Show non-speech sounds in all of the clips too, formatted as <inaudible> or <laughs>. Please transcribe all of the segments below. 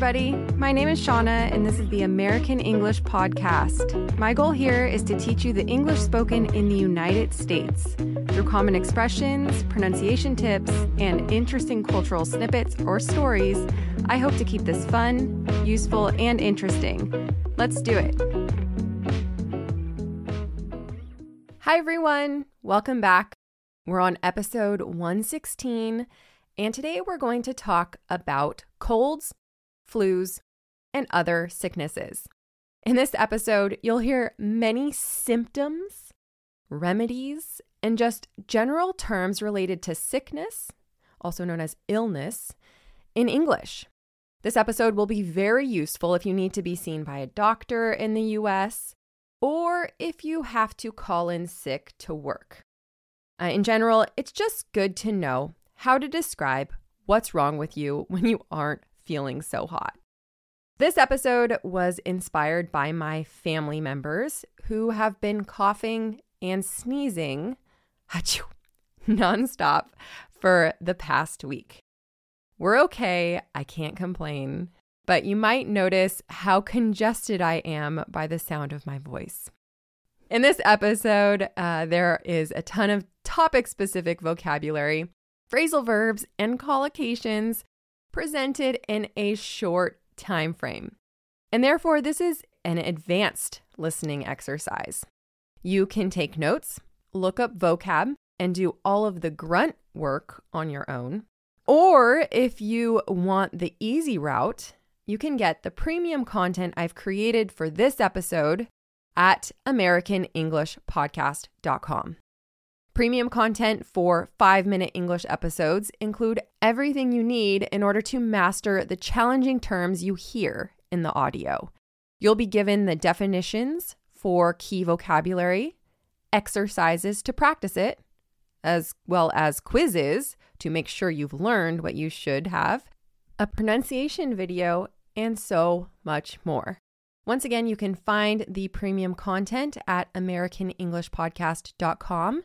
everybody. My name is Shana, and this is the American English Podcast. My goal here is to teach you the English spoken in the United States through common expressions, pronunciation tips, and interesting cultural snippets or stories. I hope to keep this fun, useful, and interesting. Let's do it. Hi, everyone. Welcome back. We're on episode 116, and today we're going to talk about colds flus, and other sicknesses. In this episode, you'll hear many symptoms, remedies, and just general terms related to sickness, also known as illness, in English. This episode will be very useful if you need to be seen by a doctor in the US or if you have to call in sick to work. Uh, in general, it's just good to know how to describe what's wrong with you when you aren't feeling so hot. This episode was inspired by my family members who have been coughing and sneezing <laughs> achoo, nonstop for the past week. We're okay, I can't complain, but you might notice how congested I am by the sound of my voice. In this episode, uh, there is a ton of topic specific vocabulary, phrasal verbs, and collocations presented in a short time frame. And therefore, this is an advanced listening exercise. You can take notes, look up vocab, and do all of the grunt work on your own. Or if you want the easy route, you can get the premium content I've created for this episode at AmericanEnglishPodcast.com. Premium content for five minute English episodes include everything you need in order to master the challenging terms you hear in the audio. You'll be given the definitions for key vocabulary, exercises to practice it, as well as quizzes to make sure you've learned what you should have, a pronunciation video, and so much more. Once again, you can find the premium content at AmericanEnglishPodcast.com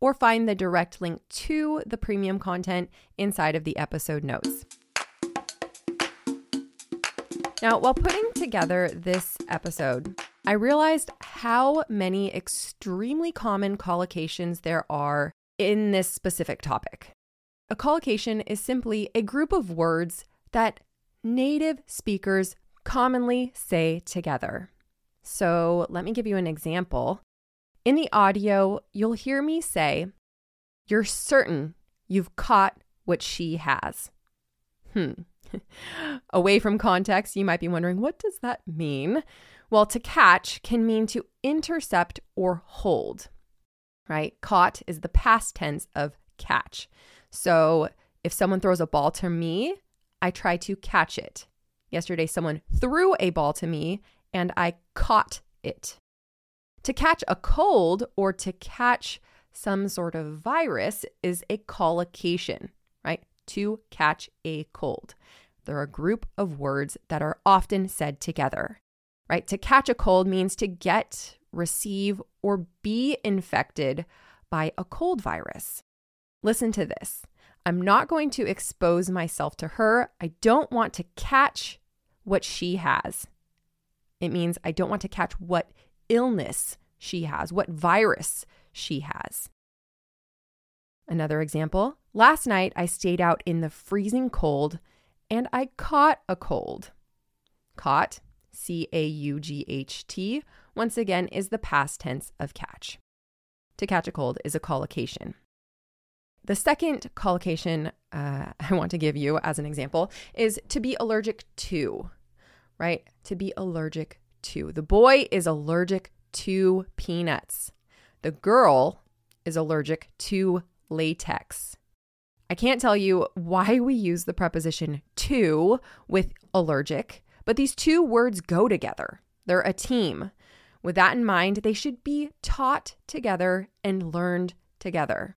or find the direct link to the premium content inside of the episode notes. Now, while putting together this episode, I realized how many extremely common collocations there are in this specific topic. A collocation is simply a group of words that native speakers commonly say together. So, let me give you an example. In the audio, you'll hear me say, You're certain you've caught what she has. Hmm. <laughs> Away from context, you might be wondering, what does that mean? Well, to catch can mean to intercept or hold, right? Caught is the past tense of catch. So if someone throws a ball to me, I try to catch it. Yesterday, someone threw a ball to me and I caught it. To catch a cold or to catch some sort of virus is a collocation, right? To catch a cold. They're a group of words that are often said together, right? To catch a cold means to get, receive, or be infected by a cold virus. Listen to this. I'm not going to expose myself to her. I don't want to catch what she has. It means I don't want to catch what illness she has, what virus she has. Another example last night I stayed out in the freezing cold and I caught a cold. Caught, C A U G H T, once again is the past tense of catch. To catch a cold is a collocation. The second collocation uh, <laughs> I want to give you as an example is to be allergic to, right? To be allergic The boy is allergic to peanuts. The girl is allergic to latex. I can't tell you why we use the preposition to with allergic, but these two words go together. They're a team. With that in mind, they should be taught together and learned together.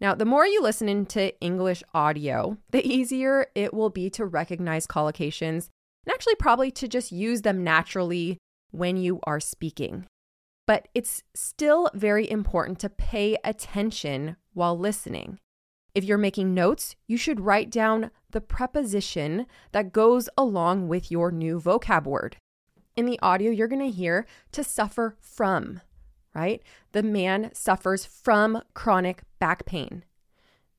Now, the more you listen into English audio, the <laughs> easier it will be to recognize collocations and actually probably to just use them naturally when you are speaking. But it's still very important to pay attention while listening. If you're making notes, you should write down the preposition that goes along with your new vocab word. In the audio, you're to hear to suffer from, right? The man suffers from chronic back pain.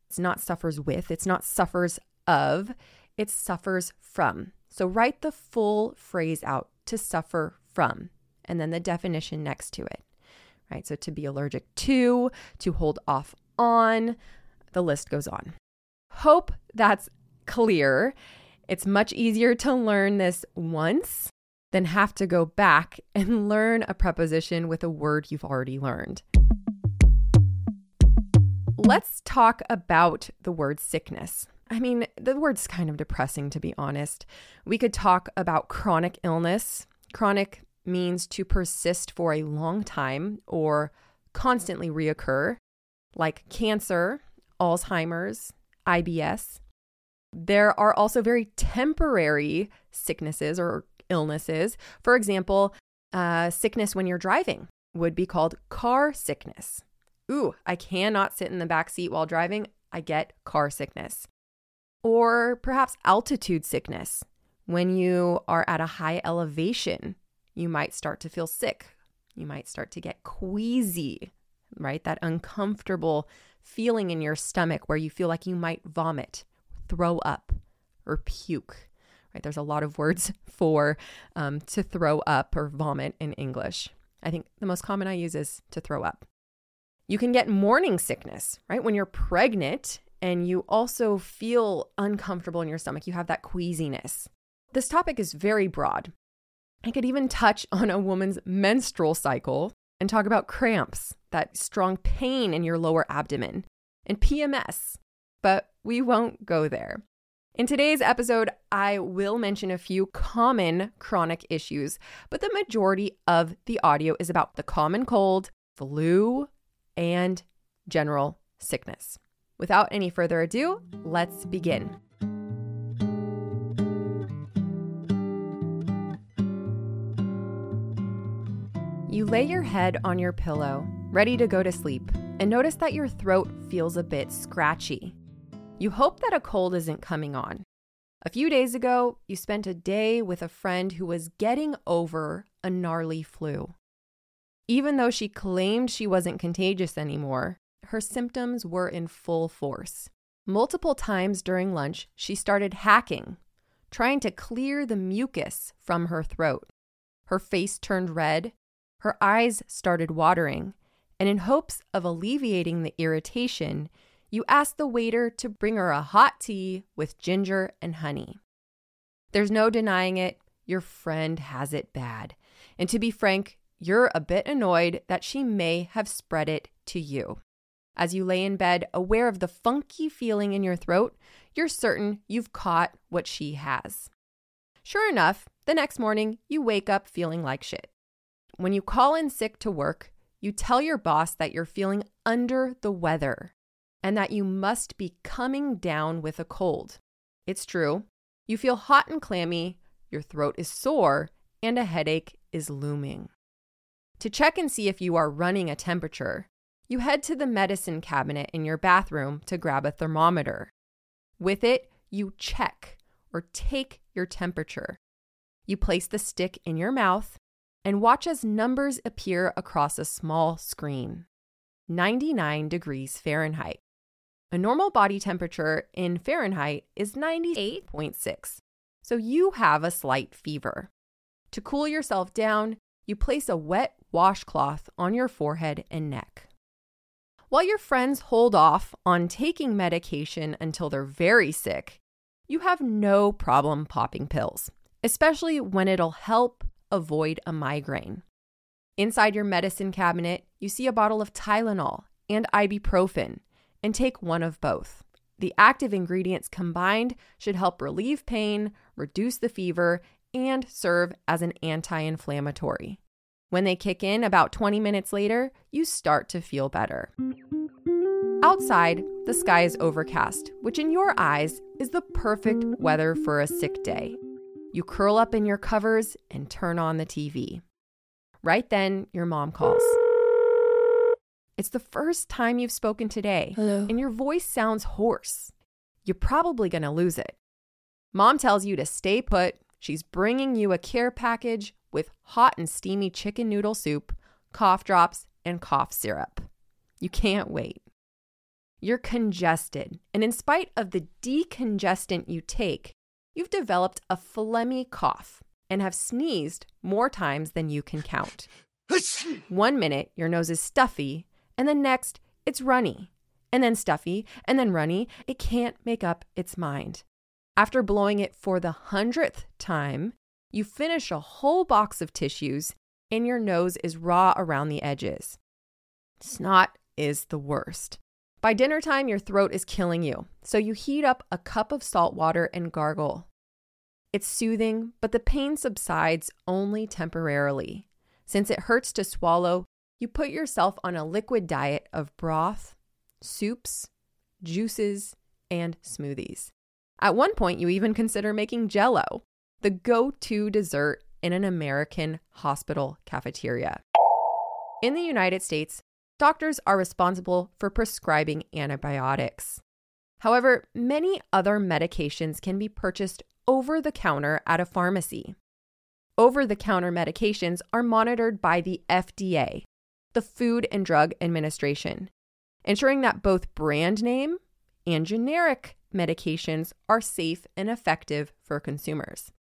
It's not suffers with, it's not suffers of, it suffers from. So write the full phrase out to suffer from, and then the definition next to it, right? So to be allergic to, to hold off on, the list goes on. Hope that's clear. It's much easier to learn this once than have to go back and <laughs> learn a preposition with a word you've already learned. Let's talk about the word sickness. I mean, the word's kind of depressing, to be honest. We could talk about chronic illness. Chronic means to persist for a long time or constantly reoccur, like cancer, Alzheimer's, IBS. There are also very temporary sicknesses or illnesses. For example, uh, sickness when you're driving would be called car sickness. Ooh, I cannot sit in the back seat while driving. I get car sickness. Or perhaps altitude sickness. When you are at a high elevation, you might start to feel sick. You might start to get queasy, right? That uncomfortable feeling in your stomach where you feel like you might vomit, throw up, or puke. Right? There's a lot of words <laughs> for um, to throw up or vomit in English. I think the most common I use is to throw up. You can get morning sickness, right? When you're pregnant and you also feel uncomfortable in your stomach, you have that queasiness. This topic is very broad. I could even touch <laughs> on a woman's menstrual cycle and talk about cramps, that strong pain in your lower abdomen, and PMS, but we won't go there. In today's episode, I will mention a few common chronic issues, but the majority of the audio is about the common cold, flu, and general sickness. Without any further ado, let's begin. You lay your head on your pillow, ready to go to sleep, and notice that your throat feels a bit scratchy. You hope that a cold isn't coming on. A few days ago, you spent a day with a friend who was getting over a gnarly flu. Even though she claimed she wasn't contagious anymore, her symptoms were in full force. Multiple times during lunch, she started hacking, trying to clear the mucus from her throat. Her face turned red, her eyes started watering, and in hopes of alleviating the irritation, you asked the waiter to bring her a hot tea with ginger and honey. There's no denying it, your friend has it bad. And to be frank, you're a bit annoyed that she may have spread it to you. As you lay in bed, aware of the funky feeling in your throat, you're certain you've caught what she has. Sure enough, the next morning, you wake up feeling like shit. When you call in sick to work, you tell your boss that you're feeling under the weather and that you must be coming down with a cold. It's true. You feel hot and clammy, your throat is sore, and a headache is looming. To check and see if you are running a temperature, you head to the medicine cabinet in your bathroom to grab a thermometer. With it, you check or take your temperature. You place the stick in your mouth and watch as numbers appear across a small screen 99 degrees Fahrenheit. A normal body temperature in Fahrenheit is 98.6, so you have a slight fever. To cool yourself down, you place a wet washcloth on your forehead and neck. While your friends hold off on taking medication until they're very sick, you have no problem popping pills, especially when it'll help avoid a migraine. Inside your medicine cabinet, you see a bottle of Tylenol and ibuprofen, and take one of both. The active ingredients combined should help relieve pain, reduce the fever, and serve as an anti inflammatory. When they kick in about 20 minutes later, you start to feel better. Outside, the sky is overcast, which in your eyes is the perfect weather for a sick day. You curl up in your covers and turn on the TV. Right then, your mom calls. It's the first time you've spoken today, Hello. and your voice sounds hoarse. You're probably going to lose it. Mom tells you to stay put. She's bringing you a care package with hot and steamy chicken noodle soup, cough drops, and cough syrup. You can't wait. You're congested, and in spite of the decongestant you take, you've developed a phlegmy cough and have sneezed more times than you can count. <laughs> One minute, your nose is stuffy, and the next, it's runny, and then stuffy, and then runny. It can't make up its mind. After blowing it for the hundredth time, you finish a whole box of tissues, and your nose is raw around the edges. Snot is the worst. By dinner time, your throat is killing you, so you heat up a cup of salt water and gargle. It's soothing, but the pain subsides only temporarily. Since it hurts to swallow, you put yourself on a liquid diet of broth, soups, juices, and smoothies. At one point, you even consider making jello, the go to dessert in an American hospital cafeteria. In the United States, doctors are responsible for prescribing antibiotics. However, many other medications can be purchased over the counter at a pharmacy. Over the counter medications are monitored by the FDA, the Food and Drug Administration, ensuring that both brand name and generic medications are safe and effective for consumers.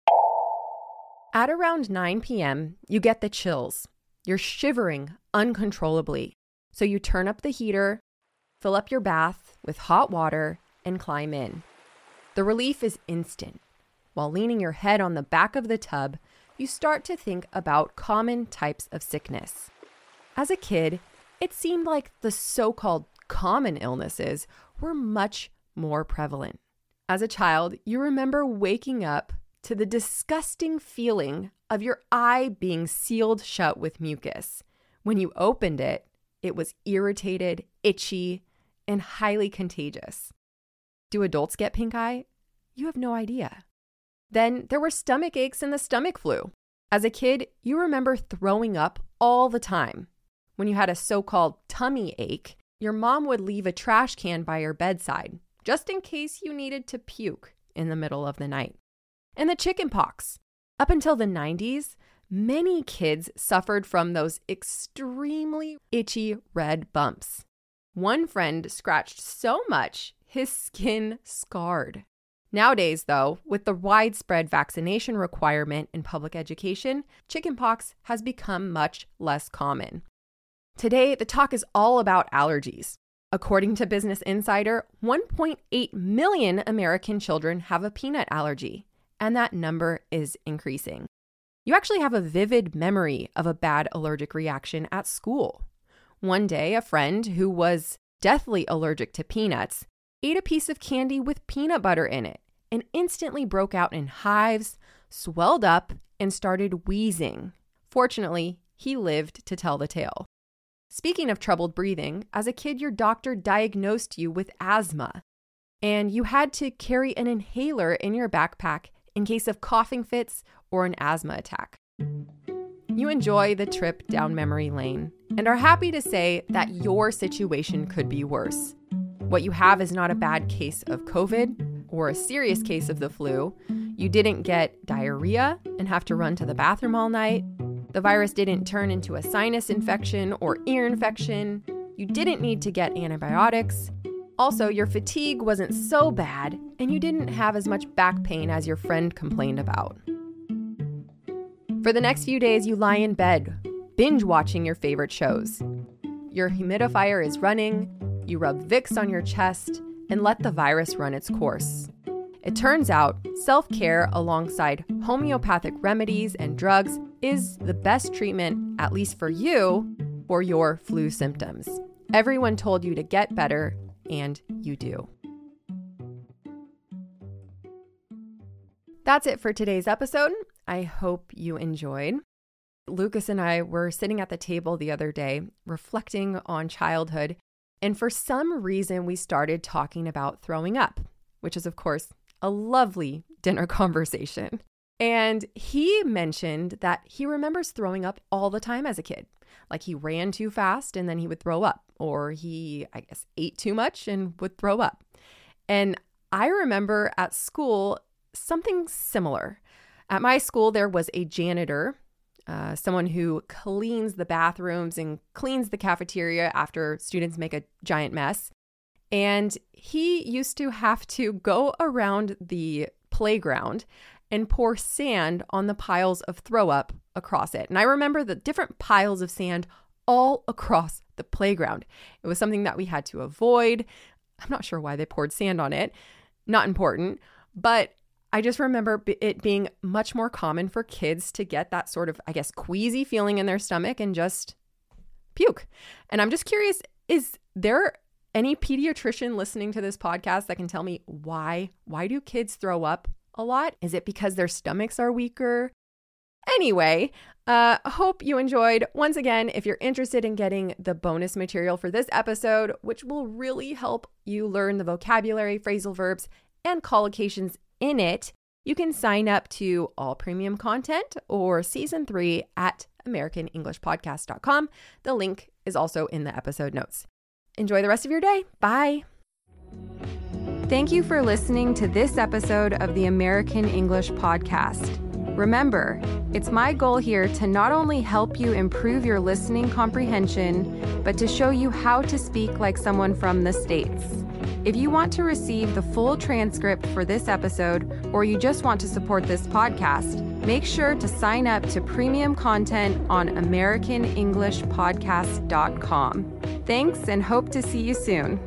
At around 9 p.m., you get the chills. You're shivering uncontrollably. So you turn up the heater, fill up your bath with hot water, and climb in. The relief is instant. While leaning your head on the back of the tub, you start to think about common types of sickness. As a kid, it seemed like the so called common illnesses were much more prevalent. As a child, you remember waking up to the disgusting feeling of your eye being sealed shut with mucus. When you opened it, it was irritated, itchy, and highly contagious. Do adults get pink eye? You have no idea. Then there were stomach aches and the stomach flu. As a kid, you remember throwing up all the time. When you had a so called tummy ache, your mom would leave a trash can by your bedside just in case you needed to puke in the middle of the night. And the chicken pox. Up until the 90s, many kids suffered from those extremely itchy red bumps. One friend scratched so much his skin scarred. Nowadays, though, with the widespread vaccination requirement in public education, chickenpox has become much less common. Today, the talk is all about allergies. According to Business Insider, 1.8 million American children have a peanut allergy, and that number is increasing. You actually have a vivid memory of a bad allergic reaction at school. One day, a friend who was deathly allergic to peanuts ate a piece of candy with peanut butter in it and instantly broke out in hives, swelled up, and started wheezing. Fortunately, he lived to tell the tale. Speaking of troubled breathing, as a kid, your doctor diagnosed you with asthma, and you had to carry an inhaler in your backpack in case of coughing fits or an asthma attack. You enjoy the trip down memory lane and are happy to say that your situation could be worse. What you have is not a bad case of COVID or a serious case of the flu. You didn't get diarrhea and have to run to the bathroom all night. The virus didn't turn into a sinus infection or ear infection. You didn't need to get antibiotics. Also, your fatigue wasn't so bad, and you didn't have as much back pain as your friend complained about. For the next few days, you lie in bed, binge watching your favorite shows. Your humidifier is running, you rub Vicks on your chest, and let the virus run its course. It turns out self care alongside homeopathic remedies and drugs is the best treatment, at least for you, for your flu symptoms. Everyone told you to get better, and you do. That's it for today's episode. I hope you enjoyed. Lucas and I were sitting at the table the other day reflecting on childhood, and for some reason, we started talking about throwing up, which is, of course, a lovely dinner <laughs> conversation. And he mentioned that he remembers throwing up all the time as a kid. Like he ran too fast and then he would throw up, or he, I guess, ate too much and would throw up. And I remember at school something similar. At my school, there was a janitor, uh, someone who cleans the bathrooms and cleans the cafeteria after students make a giant mess. And he used to have to go around the playground and pour sand on the piles of throw up across it. And I remember the different piles of sand all <laughs> across the playground. It was something that we had to avoid. I'm not sure why they poured sand on it, not important, but I just remember it being much more common for kids to get that sort of, I guess, queasy feeling in their stomach and just puke. And I'm just curious is there any pediatrician listening to this podcast that can tell me why why do kids throw up a lot? Is it because their stomachs are weaker? Anyway, uh, hope you enjoyed. Once again, if you're interested in getting the bonus material for this episode, which will really help you learn the vocabulary, phrasal verbs, and collocations in it, you can sign up to all premium content or season three at AmericanEnglishPodcast.com. The link is also in the episode notes. Enjoy the rest of your day. Bye. Thank you for listening to this episode of the American English Podcast. Remember, it's my goal here to not only help you improve your listening comprehension, but to show you how to speak like someone from the States. If you want to receive the full transcript for this episode, or you just want to support this podcast, make sure to sign up to premium content on AmericanEnglishPodcast.com. Thanks and hope to see you soon.